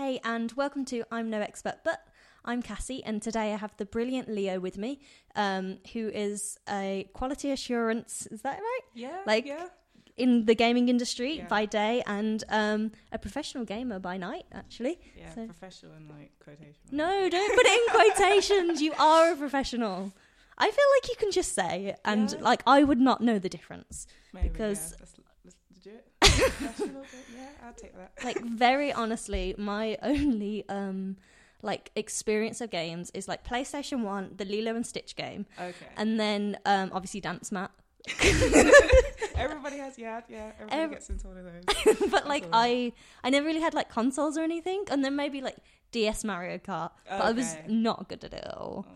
Hey, and welcome to I'm No Expert, but I'm Cassie, and today I have the brilliant Leo with me, um, who is a quality assurance, is that right? Yeah, Like- yeah. In the gaming industry Yeah. by day and um, a professional gamer by night, actually. Yeah, So- professional in like quotation. marks. No, don't put it in quotations. You are a professional. I feel like you can just say it, and Yeah. like I would not know the difference. Maybe, because- yeah, that's, that's legit. professional, but yeah, I'll take that. like very honestly my only um like experience of games is like playstation 1 the lilo and stitch game Okay. and then um obviously dance mat everybody has, yeah, yeah. Everybody Ev- gets into one of those. but like i i never really had like consoles or anything and then maybe like ds mario kart but i was not good at it at all Oh.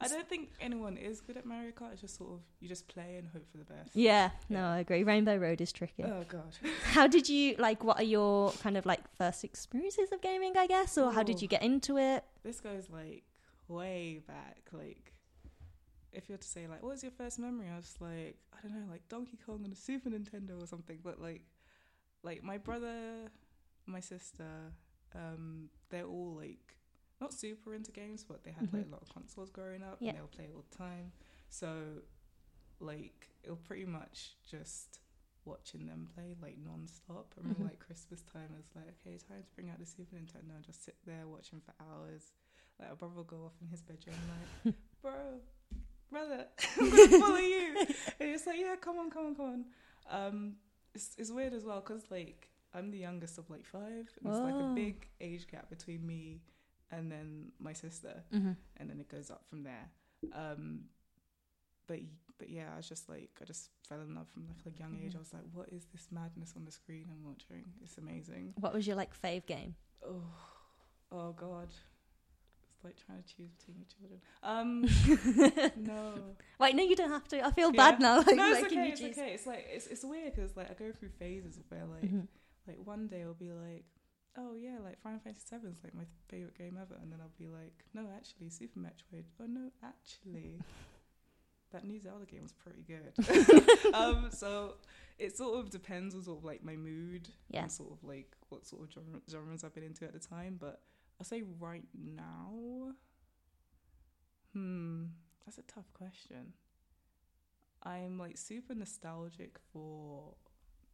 I don't think anyone is good at Mario Kart. It's just sort of you just play and hope for the best. yeah no i agree rainbow road is tricky Oh god. how did you like what are your kind of like first experiences of gaming i guess or how did you get into it This goes like way back. Like, if you were to say like, what was your first memory? I was like, I don't know, like Donkey Kong on the Super Nintendo or something. But like, like my brother, my sister, um, they're all like not super into games, but they had like Mhm. a lot of consoles growing up, and they'll play all the time. So, like, it'll pretty much just watching them play like non-stop. I remember Mhm. like Christmas time, it's like, okay, time to bring out the Super Nintendo and just sit there watching for hours. Like, a brother will go off in his bedroom, like, bro, brother, I'm gonna follow you. And it's like, yeah, come on, come on, come on. Um, it's, it's weird as well because like I'm the youngest of like five. And it's like a big age gap between me and then my sister, mm-hmm. and then it goes up from there. Um, but but yeah, I was just like I just fell in love from like a young age. Mhm. I was like, what is this madness on the screen I'm watching? It's amazing. what was your like fave game Oh, oh God. It's like trying to choose between your children. Um, no. Wait, no, you don't have to. I feel Yeah. bad now. Like, no, it's making okay. you It's choose. okay. It's like it's it's weird because like I go through phases where like Mhm. like one day I'll be like, oh yeah, like Final Fantasy Seven is like my favorite game ever, and then I'll be like, no, actually, Super Metroid. Oh no, actually, that new Zelda game was pretty good. um, so it sort of depends on sort of like my mood Yeah. and sort of like what sort of genre, genres I've been into at the time. But I'll say right now, hmm, that's a tough question. I'm like super nostalgic for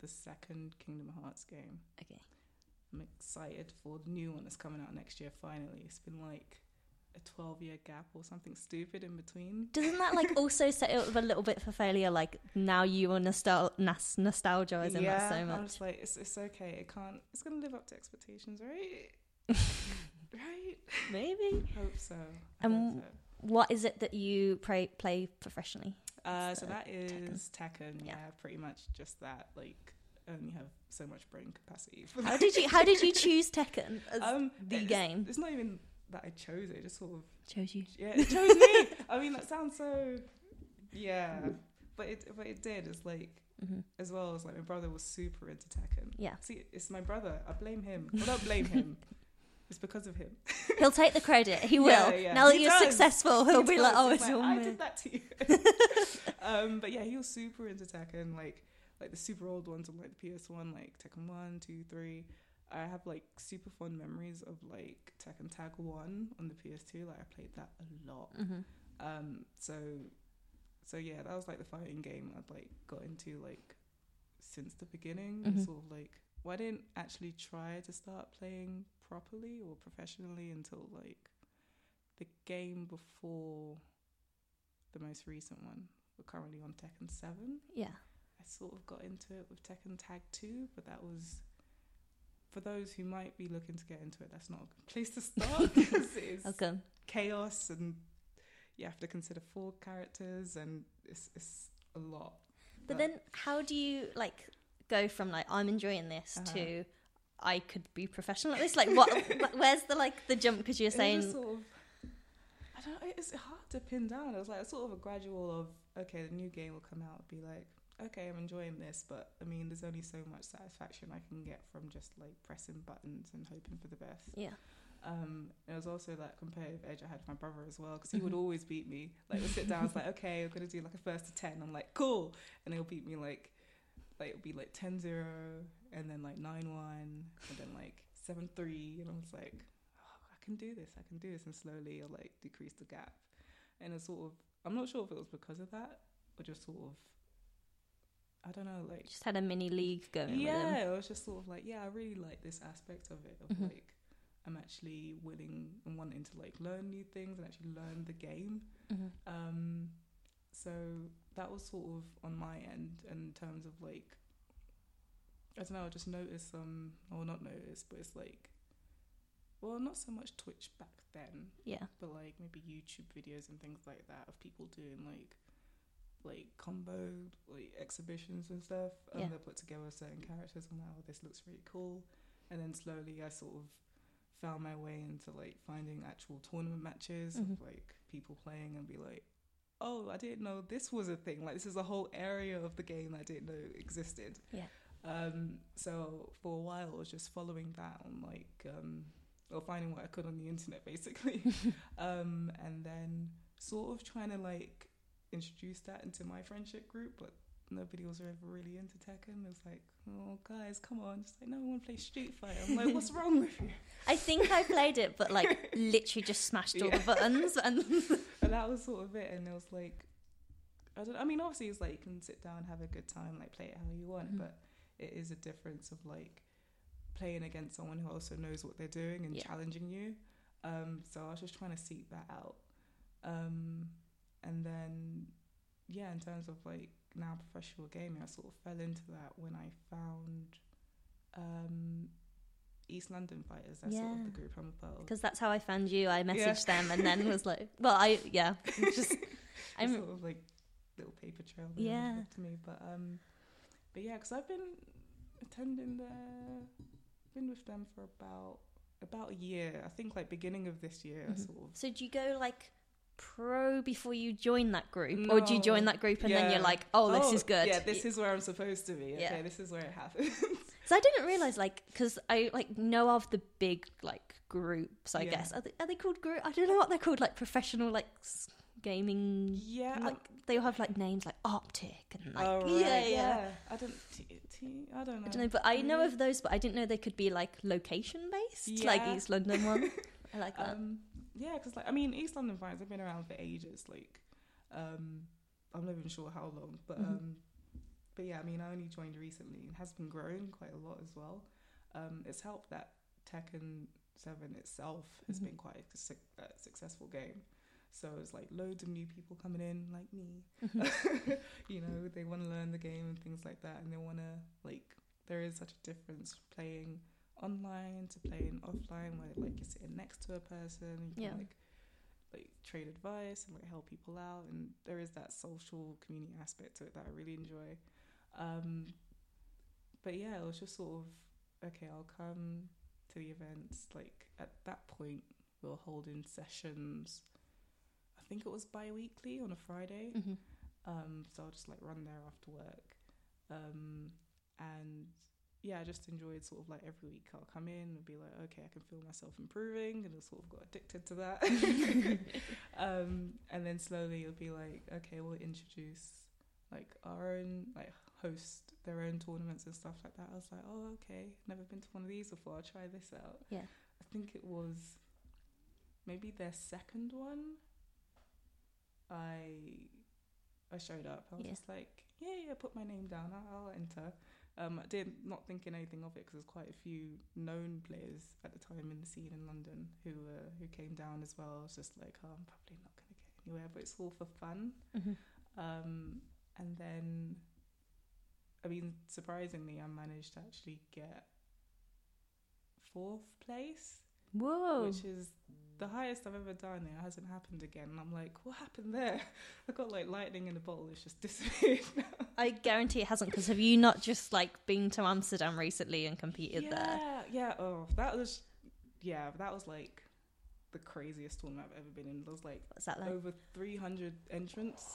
the second Kingdom Hearts game. Okay. I'm excited for the new one that's coming out next year. Finally, it's been like a 12 year gap or something stupid in between. Doesn't that like also set it up a little bit for failure? Like now you are nostal- nas- nostalgizing that so I'm just like it's it's okay. It can't. It's gonna live up to expectations, right? right. Maybe. Hope so. I Um, hope so. What is it that you play play professionally? Uh, so that is Tekken. Tekken. Yeah. Yeah. pretty much just that. Like, only have so much brain capacity. How did you How did you choose Tekken as Um, the it's- game? It's not even that I chose it. It just sort of Chose you. yeah, it chose me. I mean, that sounds so yeah, but it but it did. It's like hmm as well as like my brother was super into Tekken. Yeah. See, it's my brother. I blame him. Well, don't blame him. It's because of him. He'll take the credit. He will. Yeah, yeah. Now that He you're does. successful, he'll He be like, "Oh, it's like, all I me." did that to you. um, but yeah, he was super into Tekken, like like the super old ones on like the PS One, like Tekken One, Two, Three. I have like super fond memories of like Tekken Tag One on the PS2. Like I played that a lot. hmm Um, so so yeah, that was like the fighting game I'd like got into like since the beginning. Mhm. Sort of like well, I didn't actually try to start playing properly or professionally until like the game before the most recent one. We're currently on Tekken Seven. Yeah. I sort of got into it with Tekken Tag 2, but that was for those who might be looking to get into it, that's not a good place to start because it is Okay. chaos and you have to consider four characters and it's, it's a lot. But then, how do you like go from like I'm enjoying this Uh-huh. to I could be professional at this? Like, what? where's the like the jump? Because you're saying, sort of, I don't know, it's hard to pin down. It was like a sort of a gradual of, okay, the new game will come out, be like, okay, I'm enjoying this, but I mean, there's only so much satisfaction I can get from just like pressing buttons and hoping for the best. yeah, Um, it was also that competitive edge I had with my brother as well because he would always beat me. Like we'd sit down, it's like, okay, we're gonna do like a first to ten. I'm like, cool, and he'll beat me like, like it'll be like 10-0 and then like nine one and then like seven three, and I was like, oh, I can do this, I can do this, and slowly I like decrease the gap, and it sort of I'm not sure if it was because of that or just sort of I don't know, like Just had a mini league going yeah, it was just sort of like yeah, I really like this aspect of it of Mhm. like I'm actually willing and wanting to like learn new things and actually learn the game. Mhm. Um, so that was sort of on my end in terms of like I don't know, I just noticed um or not noticed, but it's like well, not so much Twitch back then, Yeah. but like maybe YouTube videos and things like that of people doing like like combo like exhibitions and stuff. And Yeah. they put together certain characters. I'm like, oh, this looks really cool. And then slowly, I sort of found my way into like finding actual tournament matches Mhm. of like people playing and be like, oh, I didn't know this was a thing. Like this is a whole area of the game I didn't know existed. Yeah. Um, so for a while, I was just following that on like, um, or finding what I could on the internet, basically, um, and then sort of trying to like introduce that into my friendship group, but nobody was ever really into Tekken. It was like, oh guys, come on, just like no one plays Street Fighter. I'm like, what's wrong with you? I think I played it, but like literally just smashed all the buttons and and that was sort of it. And it was like, I don't. I mean, obviously, it's like you can sit down, have a good time, like play it how you want, Mhm. but it is a difference of like playing against someone who also knows what they're doing and Yeah. challenging you. Um, so I was just trying to seek that out. Um, and then, yeah, in terms of like now professional gaming, I sort of fell into that when I found um, East London Fighters. That's sort of Yeah. the group I'm a part of. because that's how I found you. I Yeah. messaged them and then was like, well, I yeah, just I'm sort of like little paper trail Yeah. to me but um but yeah because i've been attending there been with them for about about a year i think like beginning of this year I Mhm. sort of So do you go like pro before you join that group, or do you join that group and then you're like, oh, this is good? yeah this is where i'm supposed to be okay Yeah. this is where it happens So I didn't realize like because I like know of the big like groups. I Yeah. guess are they, are they called group? I don't know what they're called. Like professional like gaming. yeah Like they all have like names like Optic and like oh, right, yeah, yeah. i don't t- t- i don't know I don't know, but I know of those, but I didn't know they could be like location based, like East London one. I like that. Um, yeah, because like I mean, East London Fighters have been around for ages. Like, um, I'm not even sure how long, but Mhm. um, but yeah, I mean, I only joined recently and has been growing quite a lot as well. Um, it's helped that Tekken Seven itself has Mhm. been quite a su- uh, successful game. So it's like loads of new people coming in, like me. Mhm. you know, they want to learn the game and things like that, and they want to like. There is such a difference playing online to playing offline, where like you're sitting next to a person, you can Yeah. like like trade advice and like help people out, and there is that social community aspect to it that I really enjoy. Um, but yeah, it was just sort of okay. I'll come to the events. Like at that point, we were holding sessions. I think it was bi-weekly on a Friday. Mhm. Um, so I'll just like run there after work. Um, and yeah, I just enjoyed sort of like every week I'll come in and be like, okay, I can feel myself improving, and I sort of got addicted to that. um, and then slowly it'll be like, okay, we'll introduce like our own like host their own tournaments and stuff like that. I was like, oh, okay, never been to one of these before. I'll try this out. Yeah. I think it was maybe their second one. I I showed up. I was Yeah. just like, yeah, yeah, put my name down. I'll, I'll enter. Um, I did not thinking anything of it because there's quite a few known players at the time in the scene in London who uh, who came down as well. I was just like, oh, I'm probably not going to get anywhere, but it's all for fun. Mhm. Um, and then, I mean, surprisingly, I managed to actually get fourth place, Whoa. which is the highest I've ever done. It hasn't happened again. And I'm like, what happened there? I got like lightning in a bottle. It's just disappeared. I guarantee it hasn't because have you not just like been to Amsterdam recently and competed yeah, there? yeah. Yeah. Oh, that was, yeah, that was like the craziest tournament I've ever been in. There was like What's that like? over 300 entrants.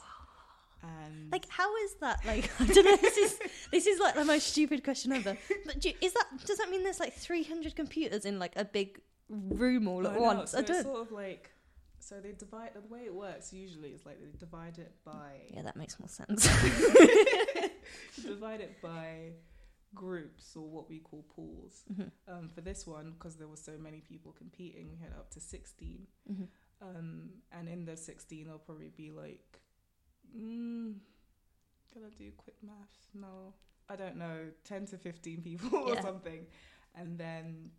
And Like how is that? Like I don't know. This is this is like the most stupid question ever. But you, is that does that mean there's like 300 computers in like a big room all at once? So I it's don't. sort of like so they divide the way it works usually is like they divide it by Yeah, that makes more sense. divide it by groups or what we call pools. Mhm. Um, for this one, because there were so many people competing, we had up to 16. Mhm. Um, and in the 16, there'll probably be like, mm, I do quick maths? No, I don't know, 10 to 15 people or something. And then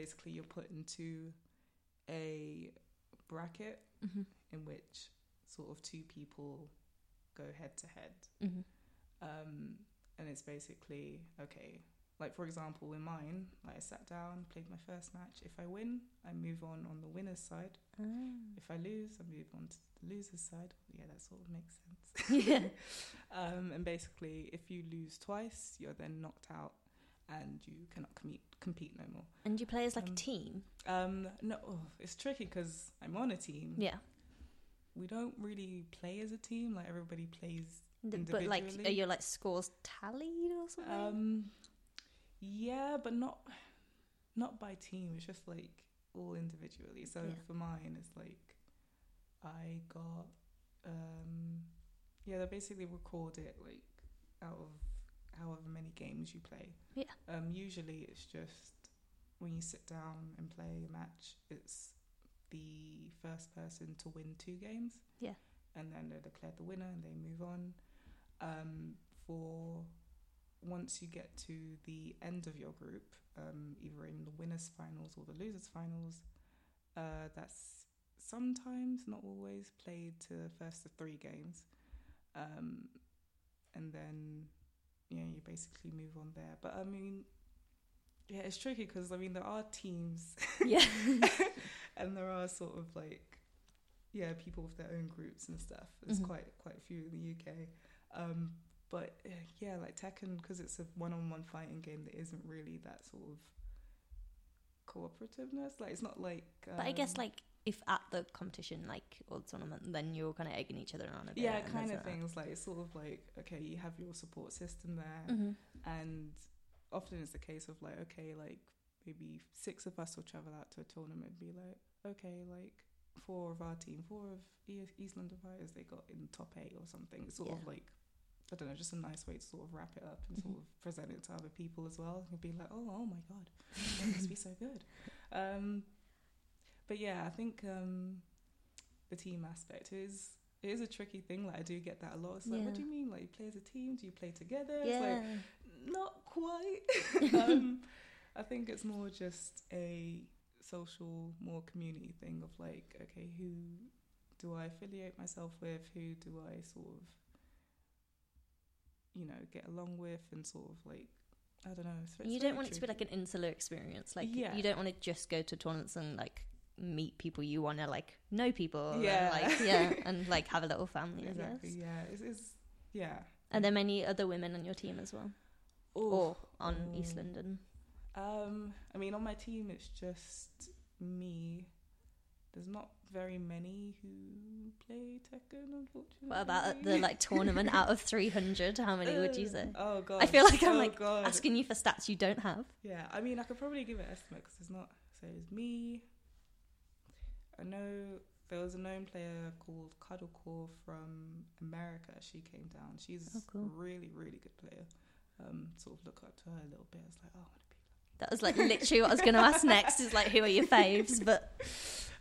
basically you're put into a bracket Mhm. in which sort of two people go head to head. Mhm. Um, and it's basically okay. Like for example, in mine, like I sat down, played my first match. If I win, I move on on the winner's side. Ah. If I lose, I move on to the loser's side. Yeah, that sort of makes sense. yeah. Um, and basically, if you lose twice, you're then knocked out, and you cannot compete compete no more. And you play as like a Um, team. Um, no, oh, it's tricky because I'm on a team. Yeah. We don't really play as a team. Like everybody plays The- But like, are your like scores tallied or something? Um, yeah, but not not by team. It's just like all individually. So Yeah. for mine, it's like I got um, yeah. They basically record it like out of however many games you play. Yeah. Um, usually it's just when you sit down and play a match, it's the first person to win two games. Yeah. And then they declare the winner and they move on. Um, for once you get to the end of your group, um, either in the winners' finals or the losers' finals, uh, that's sometimes, not always, played to the first of three games. Um, and then, yeah, you basically move on there. But I mean, yeah, it's tricky because I mean, there are teams yeah. and there are sort of like yeah people with their own groups and stuff there's Mhm. quite quite a few in the uk um but yeah like tekken because it's a one-on-one fighting game that isn't really that sort of cooperativeness like it's not like um, But I guess like if at the competition, like or tournament, then you're kind of egging each other on a bit. yeah kind of that. things like it's sort of like okay you have your support system there Mhm. and often it's a case of like okay like maybe six of us will travel out to a tournament and be like okay like four of our team four of east london fighters they got in top eight or something it's sort of like i don't know just a nice way to sort of wrap it up and sort Mhm. of present it to other people as well and be like oh oh my god that must be so good um but yeah i think um the team aspect is it is a tricky thing like i do get that a lot it's like what do you mean like you play as a team do you play together it's Yeah. like not quite. um, I think it's more just a social, more community thing of like, okay, who do I affiliate myself with? Who do I sort of, you know, get along with and sort of like, I don't know. It's, it's you don't want it to be like an insular experience. Like Yeah. you don't want to just go to tournaments and like meet people. You want to like know people. and, Yeah. like yeah, and like have a little family. I exactly. guess. Yeah, it's, it's yeah. Are there many other women on your team as well, Oof. or on East Mm. London? Um, I mean, on my team, it's just me. There's not very many who play Tekken, unfortunately. What about the like tournament out of three hundred? How many would you Uh, say? Oh god. I feel like I'm Oh, like God. asking you for stats you don't have. Yeah, I mean, I could probably give an estimate because it's not. So it's me. I know there was a known player called Cuddlecore from America. She came down. She's Oh, cool. a really, really good player. Um, sort of look up to her a little bit. I was like, oh, I want to be That was like literally what I was going to ask next. Is like who are your faves? But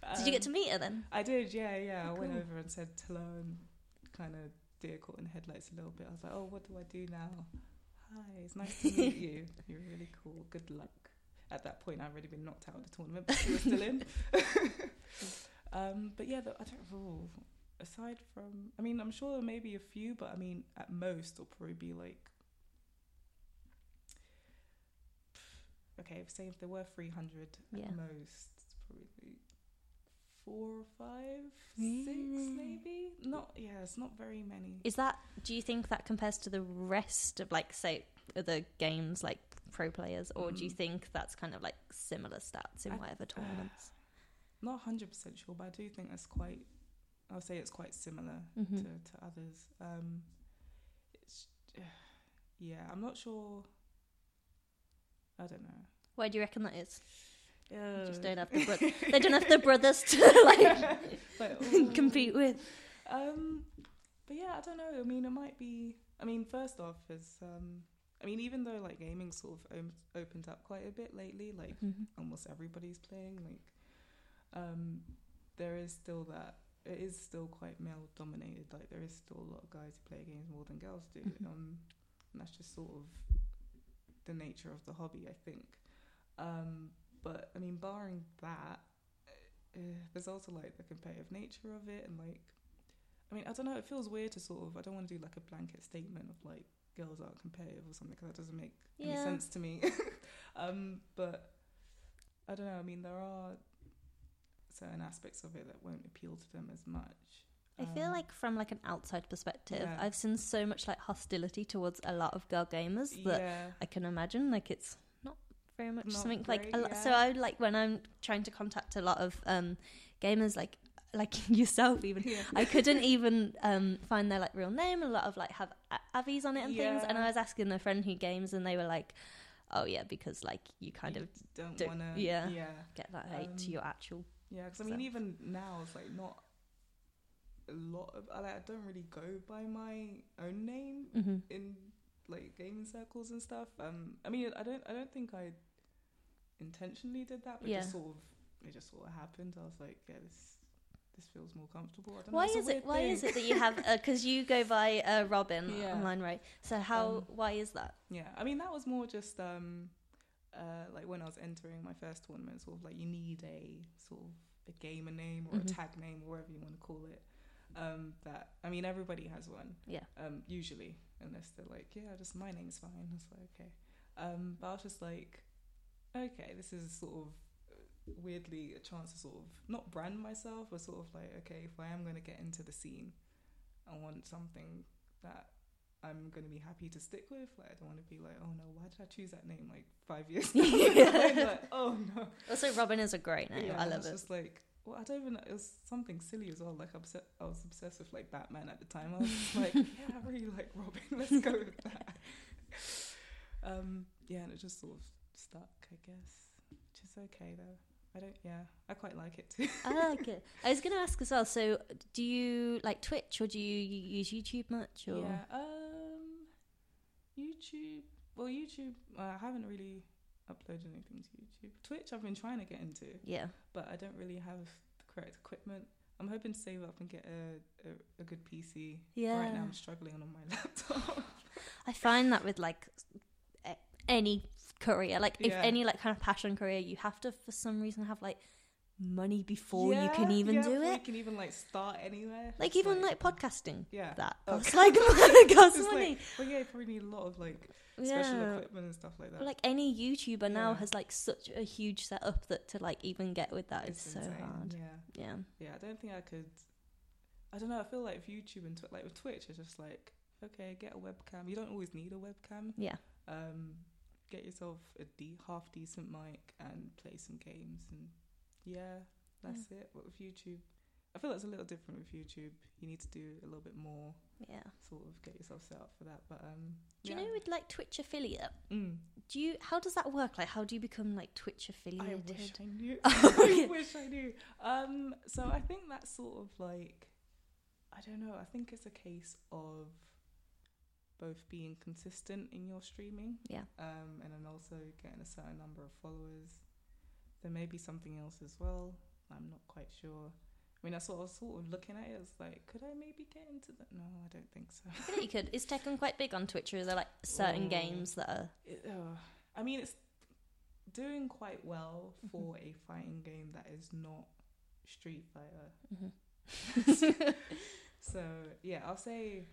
like. did you get to Um, meet her then? I did, yeah, yeah. Oh, I went over and said hello and kind of deer caught in headlights a little bit. I was like, oh, what do I do now? Hi, it's nice to meet you. You're really cool. Good luck. At that point, I'd already been knocked out of the tournament, but she was still in. um, but yeah, the, I don't know. Aside from, I mean, I'm sure there may be a few, but I mean, at most, it'll probably be like. Okay, if say if there were 300 Yeah. at most, it's probably four or five, six maybe. Not yeah, it's not very many. Is that? Do you think that compares to the rest of like say other games like pro players, or do you Mm. think that's kind of like similar stats in I- whatever tournaments? Not hundred percent sure, but I do think that's quite. I'll say it's quite similar Mhm. to, to others. Um, it's yeah, I'm not sure. I don't know. Why do you reckon that is? Yeah, Just don't have the bro- they don't have the brothers to like Like, ooh. compete with. Um, but yeah, I don't know. I mean, it might be. I mean, first off, is um, I mean, even though like gaming sort of om- opened up quite a bit lately, like Mhm. almost everybody's playing, like um, there is still that. It is still quite male dominated. Like there is still a lot of guys who play games more than girls do. Mhm. Um, and that's just sort of the nature of the hobby, I think. Um, but I mean, barring that, uh, there's also like the competitive nature of it, and like, I mean, I don't know. It feels weird to sort of. I don't want to do like a blanket statement of like girls aren't competitive or something because that doesn't make any Yeah. sense to me. um, but I don't know. I mean, there are certain aspects of it that won't appeal to them as much. I feel Um, like from like an outside perspective, Yeah. I've seen so much like hostility towards a lot of girl gamers that yeah, I can imagine like it's not very much Not something like great, a lo- so yeah. I like when I'm trying to contact a lot of um gamers like like yourself even yeah. I couldn't even um find their like real name a lot of like have a- avies on it and things and I was asking a friend who games and they were like oh yeah because like you kind You of don't do- want to. yeah. yeah. get that hate to Um, your actual Yeah, because I mean, even now it's like not a lot of. I, like, I don't really go by my own name hmm in like gaming circles and stuff. Um, I mean, I don't. I don't think I intentionally did that, but Yeah. just sort of. It just sort of happened. I was like, yeah, this this feels more comfortable. I don't why is it why is it that you have because you go by uh, Robin Yeah. online right so how Um, why is that Yeah, I mean that was more just um, uh, like when I was entering my first tournament, sort of like you need a sort of a gamer name or Mhm. a tag name or whatever you want to call it. Um, that I mean everybody has one. Yeah. Um, usually, unless they're like, yeah, just my name's fine. It's like okay. Um, but I was just like, okay, this is sort of uh, weirdly a chance to sort of not brand myself, but sort of like, okay, if I am going to get into the scene, I want something that I'm going to be happy to stick with. Like, I don't want to be like, oh no, why did I choose that name like five years line? Like, oh no. also Robin is a great name Yeah, I love it's it just like, well, I don't even. know. It was something silly as well. Like, I was, I was obsessed with like Batman at the time. I was like, yeah, I really like Robin. Let's go with that. um, yeah, and it just sort of stuck, I guess, which is okay though. I don't. Yeah, I quite like it too. I like it. I was going to ask as well. So, do you like Twitch or do you use YouTube much? Or Yeah. Um, YouTube. Well, YouTube. Uh, I haven't really uploaded anything to YouTube. Twitch, I've been trying to get into, yeah, but I don't really have the correct equipment. I'm hoping to save up and get a a, a good PC. yeah. Right now, I'm struggling on my laptop. I find that with like any career, like if Yeah. any like kind of passion career, you have to for some reason have like money before you can even yeah, do it. You can even like start anywhere. Like It's even like podcasting, yeah. that Oh, costs like costs money. like, well, yeah, you probably need a lot of like special yeah. equipment and stuff like that. But, like any YouTuber now has like such a huge setup that to like even get with that is It's so insane, hard. Yeah. Yeah. Yeah, I don't think I could. I don't know. I feel like YouTube and tw- like with Twitch, it's just like okay, get a webcam. You don't always need a webcam. Yeah. Um, get yourself a de- half decent mic and play some games, and yeah, that's it. But with YouTube, I feel it's a little different with YouTube. You need to do a little bit more, Yeah. sort of get yourself set up for that. But um, Do you yeah. know with like Twitch affiliate? Mm. Do you how does that work? Like how do you become like Twitch affiliated? I wish I knew. Oh, I wish I knew. Um, so I think that's sort of like, I don't know. I think it's a case of both being consistent in your streaming, Yeah. um, and then also getting a certain number of followers. There may be something else as well. I'm not quite sure. I mean, I sort of sort of looking at it as like, could I maybe get into that? No, I don't think so. I think you could. Is Tekken quite big on Twitch or are there like certain Oh. games that are It, uh, I mean, it's doing quite well for a fighting game that is not Street Fighter. Mhm. So yeah, I'll say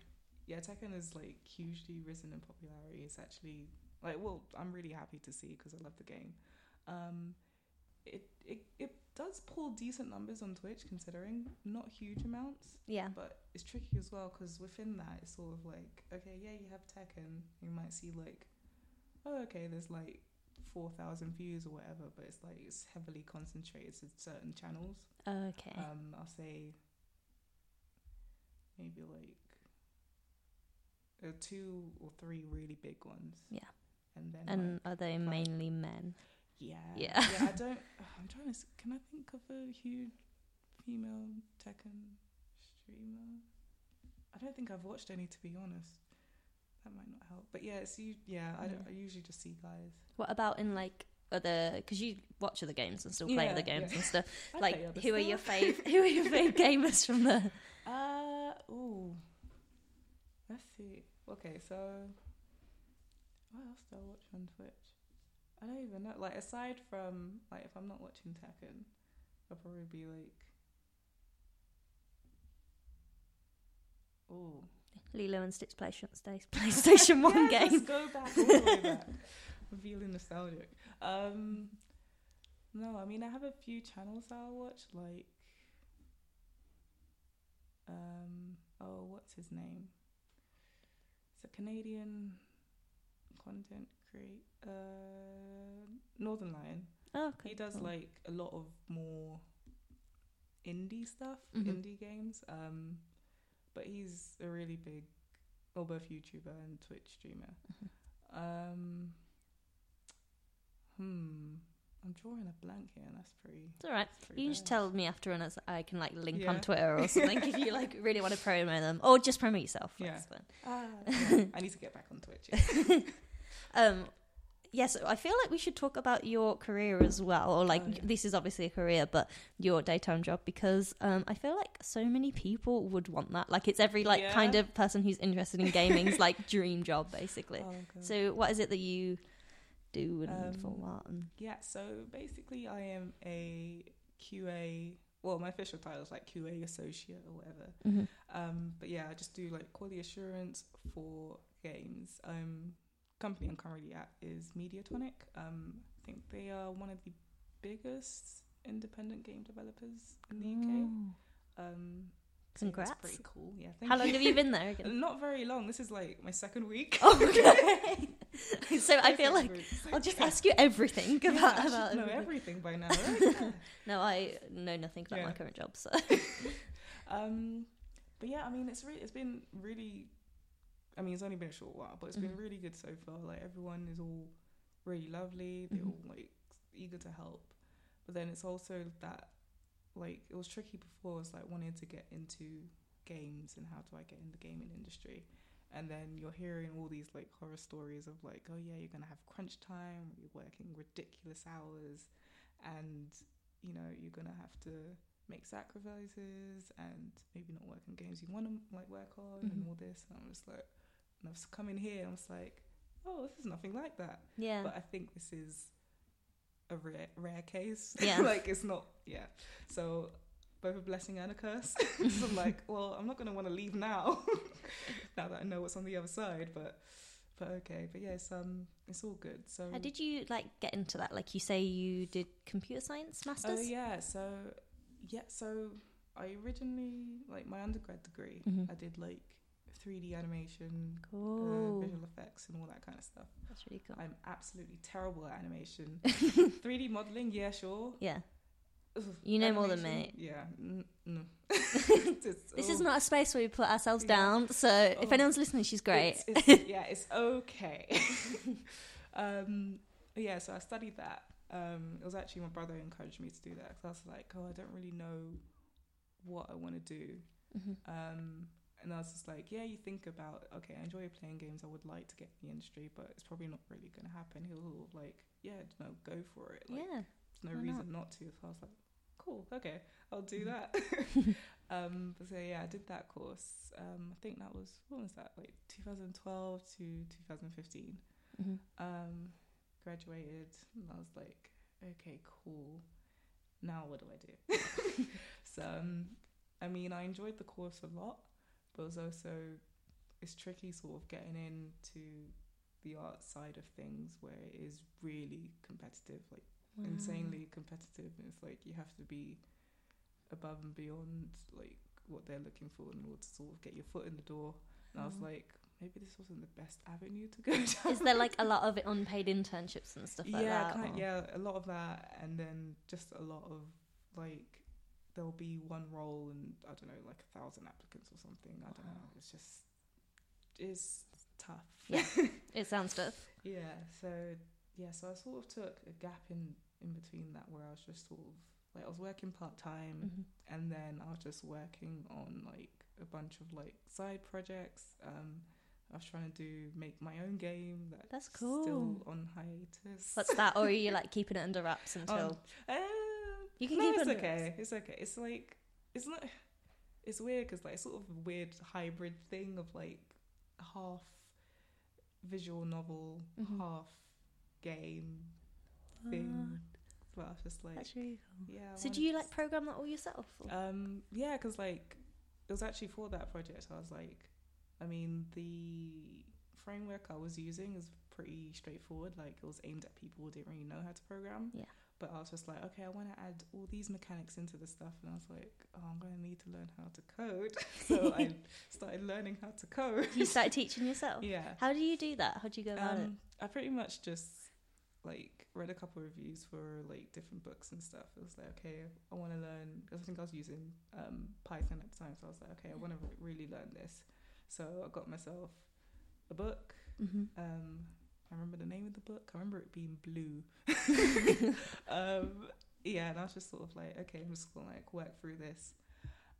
yeah, Tekken is like hugely risen in popularity. It's actually like well, I'm really happy to see because I love the game. Um, it it it does pull decent numbers on Twitch considering not huge amounts, Yeah. but it's tricky as well because within that it's sort of like okay, yeah, you have Tekken, you might see like oh okay, there's like four thousand views or whatever, but it's like it's heavily concentrated to certain channels. Okay. Um, I'll say maybe like uh, two or three really big ones. Yeah. And then and like, are they like- mainly men? yeah, Yeah. yeah. I don't. I'm trying to. Can I think of a huge female Tekken streamer? I don't think I've watched any to be honest. that might not help. But yeah, it's you. Yeah, I, don't- I usually just see guys. What about in like other? Because you watch other games and still play Yeah, other games yeah. and stuff. Like, who are your stuff. fave? Who are your fave gamers from there? Uh ooh. Let's see. Okay, so what else do I watch on Twitch? I don't even know. Like aside from like if I'm not watching Tekken, I'll probably be like Oh. Lilo and Stitch PlayStation PlayStation One Yeah, game. Let's go back all the way back. I'm feeling nostalgic. Um no, I mean I have a few channels that I watch, like um oh what's his name? It's a Canadian content create uh Northernlion. Oh, okay. He does cool. like a lot of more indie stuff, Mhm. indie games. Um, but he's a really big, well, both YouTuber and Twitch streamer. Mm-hmm. Um, hmm, I'm drawing a blank here, and that's pretty. It's all right. pretty You can just tell me after, and as I can like link on Twitter or something if you like really want to promo them, or just promote yourself. Yeah. Ah, yeah, I need to get back on Twitch. yeah. Um, yes, I feel like we should talk about your career as well. Or like, Oh, yeah. this is obviously a career, but your daytime job because um, I feel like so many people would want that. Like, it's every like Yeah. kind of person who's interested in gaming's like dream job, basically. Oh, So, what is it that you do and for Um, what? And Yeah, so basically, I am a QA. Well, my official title is like QA associate or whatever. Mhm. Um, but yeah, I just do like quality assurance for games. Um, company I'm currently at is Mediatonic. Um, I think they are one of the biggest independent game developers in the UK. Oh. Um, so Congrats. That's pretty cool. Yeah. Thank How long have you been there again? Not very long. This is like my second week. okay. so I feel like. I'll just ask you everything Yeah, about, I about know everything. everything by now. Right? Yeah. No, I know nothing about my current job, so Um, but yeah, I mean, it's really, it's been really. I mean, it's only been a short while, but it's been Mhm. really good so far. Like everyone is all really lovely. They're Mhm. all like eager to help. But then it's also that, like, it was tricky before. It's like wanting to get into games and how do I get in the gaming industry. And then you're hearing all these like horror stories of like, oh yeah, you're gonna have crunch time, you're working ridiculous hours, and you know you're gonna have to make sacrifices and maybe not work on games you want to like work on and Mhm. all this. And I'm just like, and I've come in here and I was like, oh, this is nothing like that. yeah. But I think this is a rare rare case. Yeah. like it's not. Yeah. So both a blessing and a curse. so I'm like, well, I'm not gonna want to leave now. now that I know what's on the other side, but. But okay, but yeah, it's um, it's all good. So How did you like get into that? Like you say, you did computer science masters. Oh yeah, so yeah, so I originally like my undergrad degree. Mhm. I did like 3D animation, uh, visual effects, and all that kind of stuff. That's really cool. I'm absolutely terrible at animation. 3D modeling, yeah, sure. Yeah. You know more than animation, Yeah, n- no. Just- This is oh, not a space where we put ourselves Yeah. down. So if Oh. anyone's listening, she's great. It's, it's, yeah, it's okay. um, yeah, so I studied that. Um, it was actually my brother who encouraged me to do that because I was like, oh, I don't really know what I want to do. Mhm. Um, and I was just like, yeah, you think about, okay, I enjoy playing games. I would like to get in the industry, but it's probably not really going to happen. He'll like, yeah, no, go for it. Like, yeah. there's no why reason not? to. So I was like, cool, okay, I'll do that. um, but so yeah, I did that course. Um, I think that was what was that like 2012 to 2015. Mhm. Um, graduated, and I was like, okay, cool. Now what do I do? so um, I mean, I enjoyed the course a lot, but it was also it's tricky sort of getting into the art side of things where it is really competitive, like Wow. insanely competitive and it's like you have to be above and beyond like what they're looking for in order to sort of get your foot in the door and I was like maybe this wasn't the best avenue to go down Is there like a lot of unpaid internships and stuff like yeah that? kind or- yeah a lot of that and then just a lot of like there'll be one role and I don't know like a thousand applicants or something I don't know it's just it's tough Yeah. It sounds tough. Yeah, so yeah, so I sort of took a gap in in between that where I was just sort of like I was working part time Mhm. and then I was just working on like a bunch of like side projects. Um, I was trying to do make my own game that That's still on hiatus. What's that? Or are you like keeping it under wraps until Um, uh, you can no, keep it it's under okay. wraps? It's okay. It's like it's not. It's weird because like sort of a weird hybrid thing of like half visual novel, Mhm. half game thing. But I was just like, that's really cool. yeah. I So do you like program that all yourself? or- Um, yeah, because like it was actually for that project. I was like, I mean, the framework I was using is pretty straightforward. Like it was aimed at people who didn't really know how to program. Yeah. But I was just like, okay, I want to add all these mechanics into the stuff, and I was like, oh, I'm going to need to learn how to code. so I started learning how to code. you started teaching yourself. yeah. How do you do that? How do you go about it? Um, I pretty much just like read a couple of reviews for like different books and stuff. It was like, okay, I want to learn. Because I think I was using um, Python at the time, so I was like, okay, I want to re- really learn this. So I got myself a book. Mm-hmm. Um, I remember the name of the book. I remember it being blue. um, yeah, and I was just sort of like, okay, I'm just gonna like work through this.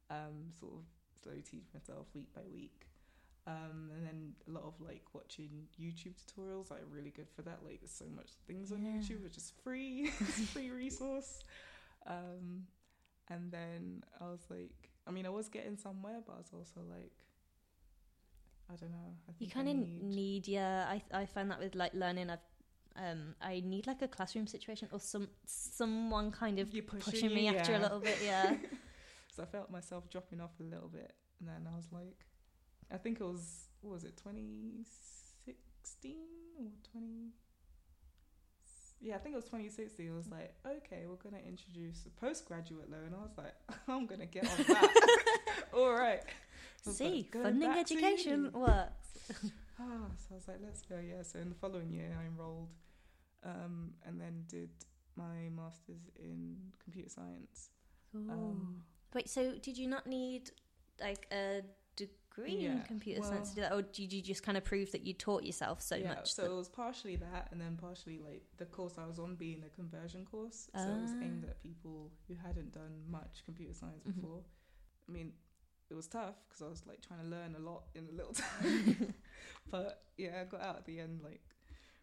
Um, sort of slowly teach myself week by week. Um, and then a lot of like watching YouTube tutorials, are really good for that. Like there's so much things on Yeah. YouTube which is free, it's a free resource. Um, and then I was like, I mean, I was getting somewhere, but I was also like, I don't know. I You kind of need- need, yeah. I I find that with like learning, I've um I need like a classroom situation or some someone kind of You're pushing, me you, after a little bit. Yeah. so I felt myself dropping off a little bit, and then I was like, I think it was what was it 2016 or 20? Yeah, I think it was 2016. It was like, okay, we're gonna introduce a postgraduate loan. I was like, I'm gonna get on that. All right. See, funding education works. Ah, so I was like, let's go. Yeah. So in the following year, I enrolled, um, and then did my masters in computer science. Um, Wait, so did you not need like a degree in Yeah, computer science to do that, or did you just kind of prove that you taught yourself so yeah, much? so that- it was partially that, and then partially like the course I was on being a conversion course. So it was aimed Ah. at people who hadn't done much computer science Mhm. before. I mean, it was tough because I was like trying to learn a lot in a little time. but yeah, I got out at the end like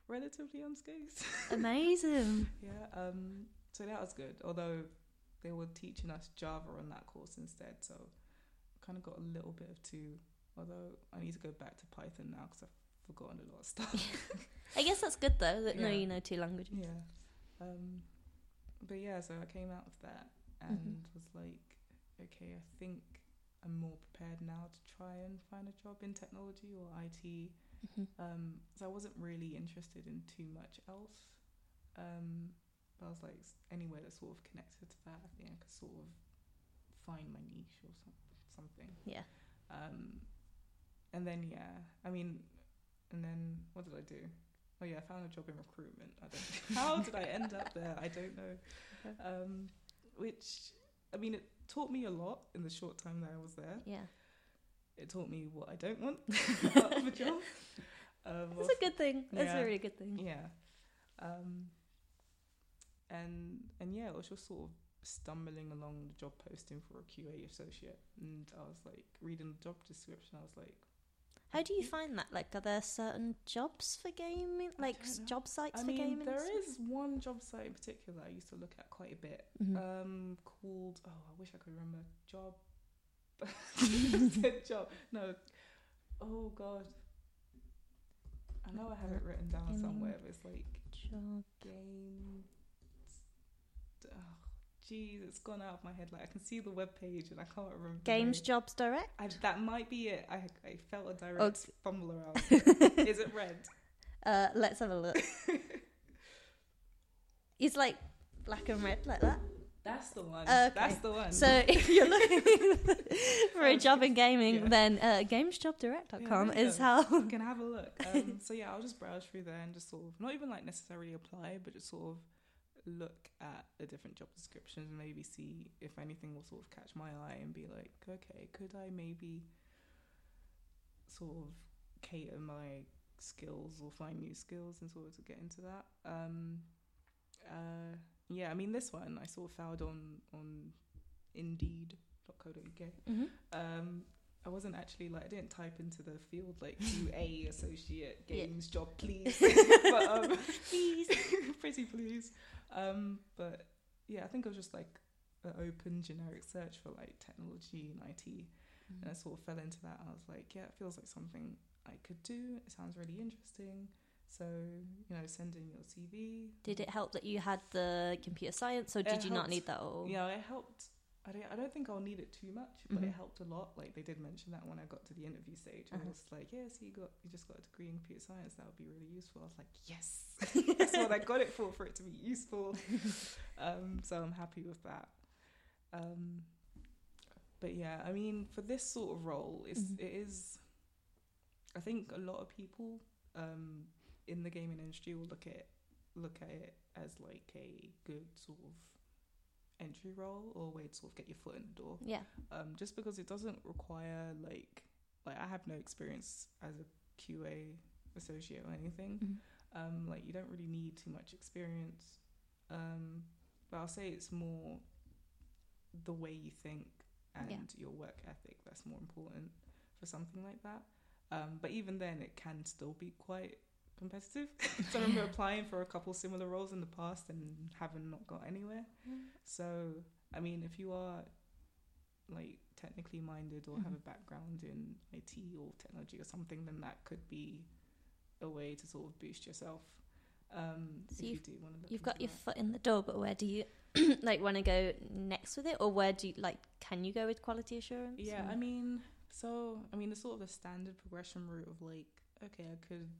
relatively unscathed. Amazing. yeah, um, so that was good. Although they were teaching us Java on that course instead, so kind of got a little bit of two. Although I need to go back to Python now because I've forgotten a lot of stuff. I guess that's good though. That no, Yeah. you know two languages. Yeah. Um, but yeah, so I came out of that and Mhm. was like, okay, I think I'm more prepared now to try and find a job in technology or IT. Mhm. Um, so I wasn't really interested in too much else. Um, but I was like, anywhere that's sort of connected to that, I think I could sort of find my niche or some, something. Yeah. Um, and then yeah, I mean, and then what did I do? Oh yeah, I found a job in recruitment. I don't. How did I end up there? I don't know. Um, which I mean, it taught me a lot in the short time that I was there. Yeah, It taught me what I don't want out of a job. Um, that's a good thing. That's Yeah. a really good thing. yeah. Um, and and yeah, it was just sort of stumbling along the job posting for a QA associate, and I was like reading the job description. I was like, How do you find that? Like, are there certain jobs for gaming, like don't s- know. job sites I for mean, gaming? there is one job site in particular I used to look at quite a bit. Mhm. Um, called oh, I wish I could remember job. Job. No. Oh God. I know I have it written down somewhere, but it's like job. game. Oh, jeez, it's gone out of my head. Like I can see the web page and I can't remember. Games. Jobs Direct. I, that might be it. I I felt a direct Oh. fumble around. Is it red? Uh, let's have a look. it's like black and red like that. That's the one. Okay. That's the one. So if you're looking for a job in gaming, yeah. then uh, gamesjobdirect.com Yeah, is go. how. You can have a look. Um, so yeah, I'll just browse through there and just sort of not even like necessarily apply, but just sort of look at the different job descriptions and maybe see if anything will sort of catch my eye and be like, okay, could I maybe sort of cater my skills or find new skills and sort of to get into that. Um, uh, yeah, I mean this one I sort of found on on Indeed.co.uk Mhm. um, I wasn't actually like I didn't type into the field like QA associate Yeah. games job please, but um, Please. pretty please. Um, but yeah, I think it was just like an open generic search for like technology and IT, Mm-hmm. and I sort of fell into that. I was like, yeah, it feels like something I could do. It sounds really interesting. So you know, send in your CV. Did it help that you had the computer science, or did It you not need that at all? Yeah, it helped. I don't, I don't think I'll need it too much, but it Mhm. helped a lot. Like they did mention that when I got to the interview stage, Uh-huh. it was like, yeah, so you got you just got a degree in computer science. That would be really useful. I was like, yes, that's what I got it for, for it to be useful. um, so I'm happy with that. Um, but yeah, I mean, for this sort of role, it's Mhm. it is. I think a lot of people um, in the gaming industry will look at look at it as like a good sort of entry role or a way to sort of get your foot in the door. Yeah. Um, just because it doesn't require like like I have no experience as a QA associate or anything. Mhm. Um, like you don't really need too much experience. Um, but I'll say it's more the way you think and Yeah. your work ethic that's more important for something like that. Um, but even then, it can still be quite competitive. so I remember applying for a couple similar roles in the past and having not got anywhere. So I mean, if you are like technically minded or have Mhm. a background in IT or technology or something, then that could be a way to sort of boost yourself. Um, So if you you've- do want to You've got your that. foot in the door, but where do you like want to go next with it, or where do you like? Can you go with quality assurance? Yeah, or- I mean, so I mean, the sort of the standard progression route of like, okay, I could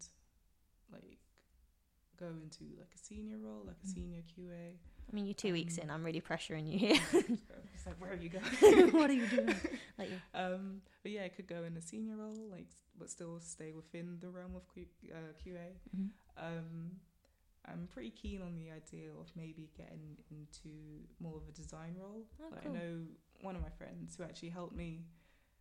go into like a senior role, like a Mm. senior QA. I mean, you're two weeks um, in. I'm really pressuring you here. it's like, where are you going? what are you doing? Like, Um, but yeah, I could go in a senior role, like, but still stay within the realm of Q, uh, QA. mhm. Um, I'm pretty keen on the idea of maybe getting into more of a design role. Oh, like, cool. I know one of my friends who actually helped me.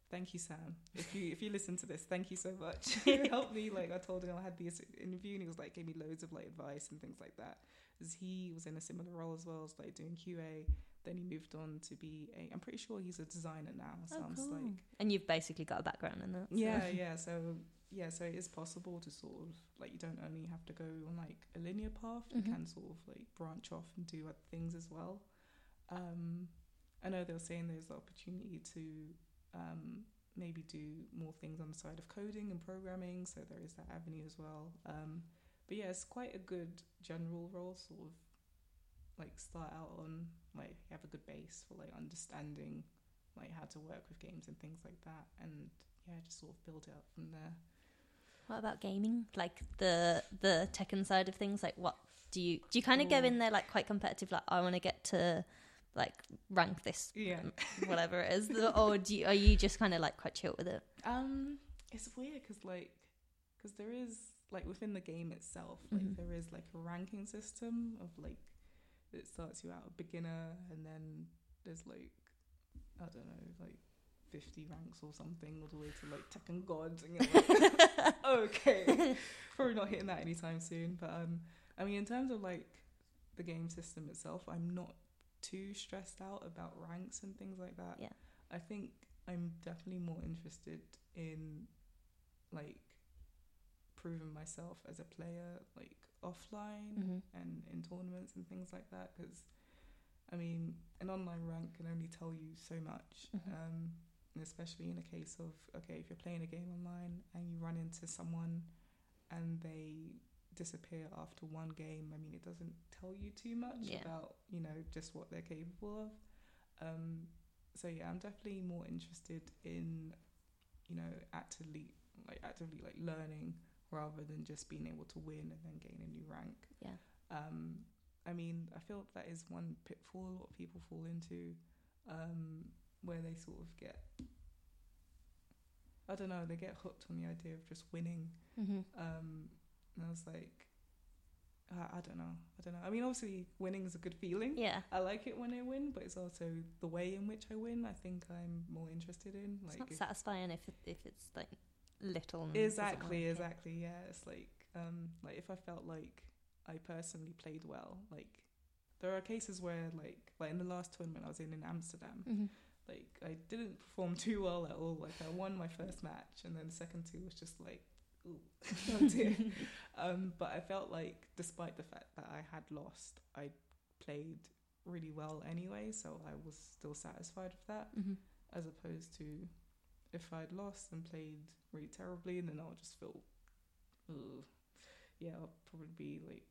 Thank you, Sam. If you if you listen to this, thank you so much. He helped me. Like I told him I had this interview, and he was like gave me loads of like advice and things like that. Because he was in a similar role as well as like doing QA. Then he moved on to be a. I'm pretty sure he's a designer now. So Oh, I'm just cool. like and you've basically got a background in that. so- yeah, yeah. So yeah, so it is possible to sort of like you don't only have to go on like a linear path. You Mhm. can sort of like branch off and do other things as well. Um, I know they were saying there's the opportunity to um, maybe do more things on the side of coding and programming. So there is that avenue as well. Um, but yeah, it's quite a good general role, sort of like start out on like you have a good base for like understanding like how to work with games and things like that and yeah just sort of build it up from there What about gaming? Like the the Tekken side of things. Like, what do you do? You kind of go in there like quite competitive. Like, I want to get to like rank this, yeah whatever it is. or do you, are you just kind of like quite chill with it? um it's weird because like because there is like within the game itself like Mhm. there is like a ranking system of like it starts you out a beginner and then there's like i don't know like 50 ranks or something all the way to like Tekken gods and you're like okay probably not hitting that anytime soon but um i mean in terms of like the game system itself i'm not too stressed out about ranks and things like that Yeah. i think i'm definitely more interested in like proving myself as a player like offline Mhm. and in tournaments and things like that because i mean an online rank can only tell you so much Mhm. um and especially in a case of okay if you're playing a game online and you run into someone and they disappear after one game i mean it doesn't tell you too much Yeah. about you know just what they're capable of um so yeah i'm definitely more interested in you know actively like actively like learning rather than just being able to win and then gain a new rank Yeah. um i mean i feel that is one pitfall a lot of people fall into um where they sort of get I don't know, they get hooked on the idea of just winning. Mm-hmm. Um, and I was like, I, I don't know, I don't know. I mean, obviously, winning is a good feeling. Yeah. I like it when I win, but it's also the way in which I win. I think I'm more interested in. Like, It's not if- satisfying if it, if it's like little. doesn't exactly, work, yeah. exactly. Yeah, it's like, um, like if I felt like I personally played well, like there are cases where, like, like in the last tournament I was in in Amsterdam, Mhm. like I didn't perform too well at all. Like I won my first match, and then the second two was just like, ooh, oh dear. um, but I felt like, despite the fact that I had lost, I played really well anyway, so I was still satisfied with that, hmm as opposed to if I'd lost and played really terribly, then I'll just feel, ooh, yeah, I'll probably be like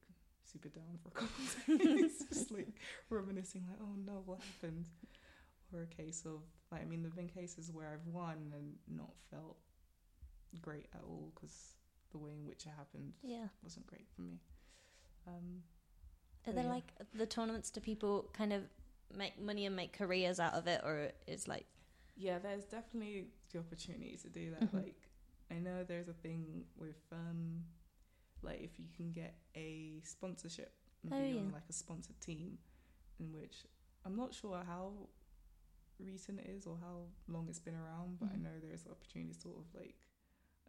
super down for a couple of days, just like reminiscing, like, oh no, what happened? Or a case of, like, I mean, there've been cases where I've won and not felt great at all because the way in which it happened Yeah. wasn't great for me. Um, Are there yeah. like the tournaments? Do people kind of make money and make careers out of it, or is like yeah, there's definitely the opportunity to do that. Mhm. Like, I know there's a thing with, um, like, if you can get a sponsorship and Oh, be yeah. on like a sponsored team, in which I'm not sure how recent it is or how long it's been around, but Mhm. I know there's an opportunity sort of like,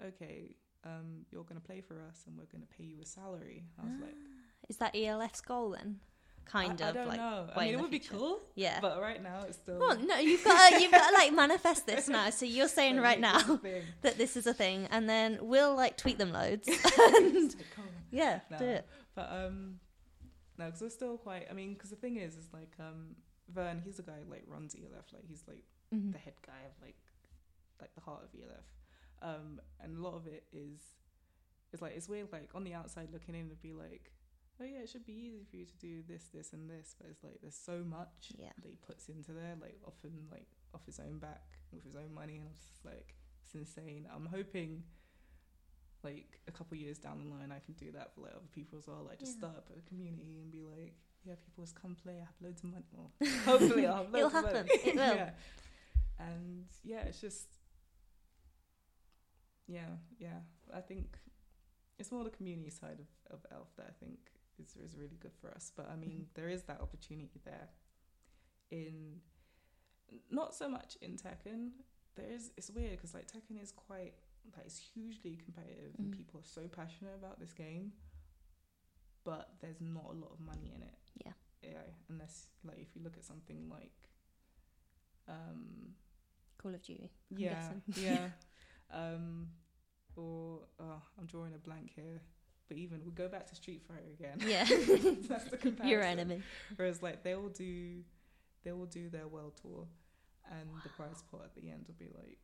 okay, um, you're gonna play for us and we're gonna pay you a salary. I was like, is that ELF's goal then? Kind I, of I don't like know. I mean, it would be cool, yeah. but right now it's still. well, no, you've got to, you've got to like manifest this now. So you're saying right a now that this is a thing, and then we'll like tweet them loads. Like, yeah, No. do it. But um, no, because we're still quite. I mean, because the thing is, is like um, Vern, he's the guy who, like runs ELF. Like he's like Mhm. the head guy of like, like the heart of ELF. Um, and a lot of it is, it's like it's weird. Like on the outside looking in, it'd be like, oh yeah, it should be easy for you to do this, this, and this. But it's like there's so much Yeah. that he puts into there. Like often like off his own back with his own money, and I'm just like, it's insane. I'm hoping like a couple years down the line I can do that for like other people as well. Like just Yeah. start up a community and be like, yeah, people just come play. I have loads of money. Well, hopefully I'll have loads It'll of happen. money. It will. yeah. And yeah, it's just yeah, yeah. I think it's more the community side of, of Elf that I think is is really good for us. But I mean, Mhm. there is that opportunity there. In not so much in Tekken. There is it's weird because like Tekken is quite like it's hugely competitive and Mm. people are so passionate about this game, but there's not a lot of money in it. Yeah. Yeah, unless like if you look at something like, um, Call of Duty. I'm yeah, guessing. yeah, um, or oh, I'm drawing a blank here. But even we go back to Street Fighter again. Yeah. That's the comparison. Your enemy. Whereas like they will do, they will do their world tour, and the prize pot at the end will be like,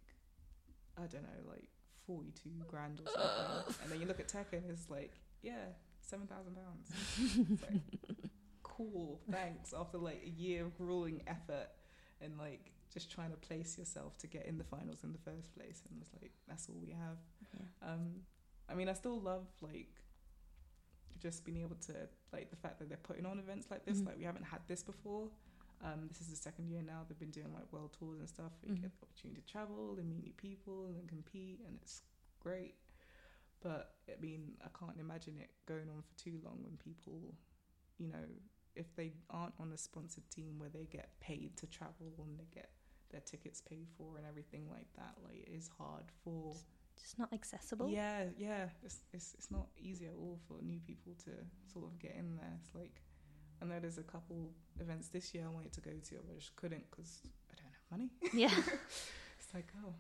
I don't know, like forty two grand or something. and then you look at Tekken, it's like, yeah, seven thousand pounds. Like, cool, thanks. After like a year of grueling effort and like just trying to place yourself to get in the finals in the first place, and it's like that's all we have. Yeah. Um, I mean, I still love like just being able to like the fact that they're putting on events like this. Mhm. Like we haven't had this before. Um, this is the second year now. They've been doing like world tours and stuff. Where you Mhm. get the opportunity to travel and meet new people and compete, and it's great. But I mean, I can't imagine it going on for too long when people, you know, if they aren't on a sponsored team where they get paid to travel and they get their tickets paid for and everything like that. Like it is hard for Just not accessible. yeah, yeah. It's, it's it's not easy at all for new people to sort of get in there. It's like I know there's a couple events this year I wanted to go to, but I just couldn't because I don't have money. Yeah. It's like oh,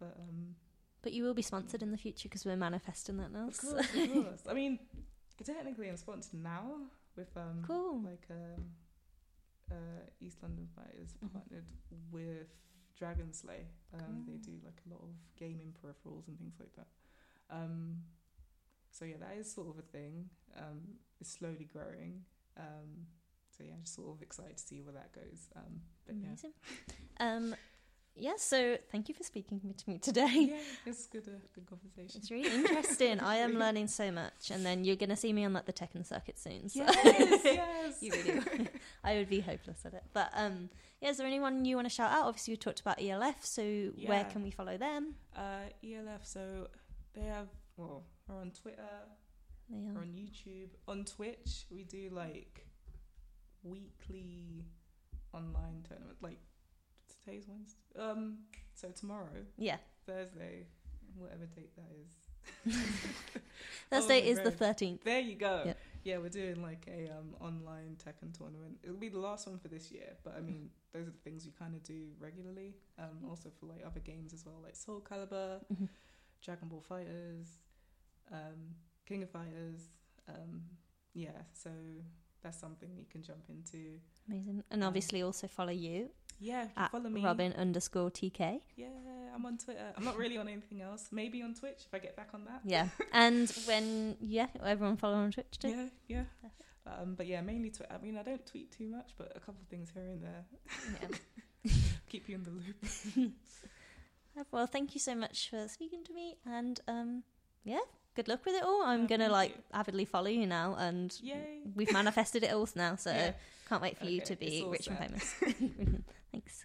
but um, But you will be sponsored in the future because we're manifesting that now. of course, of course. I mean, technically I'm sponsored now with um, Cool. like um, uh, East London Fighters Mhm. partnered with Dragon Slay. Um, They do like a lot of gaming peripherals and things like that. Um, so yeah, that is sort of a thing. Um, it's slowly growing. Um, so yeah, I'm just sort of excited to see where that goes. Um, but yeah. Amazing. Um, yeah, so thank you for speaking to me today. yeah, it's good, uh, good conversation. It's really interesting. I am learning so much, and then you're going to see me on like the Tekken circuit soon. So Yes, yes. you really. I would be hopeless at it. But um, yeah, is there anyone you want to shout out? Obviously, we talked about ELF, so where can we follow them? Uh, ELF, so they have, well, are on Twitter, They We're are. on YouTube, on Twitch. We do like weekly online tournament. Like today's Wednesday. Um, so tomorrow, Yeah, Thursday, whatever date that is. Thursday my is the thirteenth. There you go. Yep. yeah, we're doing like a um, online Tekken tournament. It'll be the last one for this year, but I mean, those are the things we kind of do regularly. Um, also for like other games as well, like Soul Calibur, Mhm. Dragon Ball FighterZ, um, King of Fighters. Um, yeah, so that's something you can jump into. Amazing. And Um, obviously also follow you Yeah, follow me. Robin underscore TK. Yeah, I'm on Twitter. I'm not really on anything else. Maybe on Twitch if I get back on that. Yeah. and when, yeah, everyone follow on Twitch too. Yeah, yeah. Um, but yeah, mainly Twitter. I mean, I don't tweet too much, but a couple of things here and there Yeah. keep you in the loop. Well, thank you so much for speaking to me, and um, yeah, good luck with it all. I'm Oh, gonna like you. avidly follow you now, and Yay! we've manifested it all now. So Yeah. can't wait for you to be rich and famous. Thanks.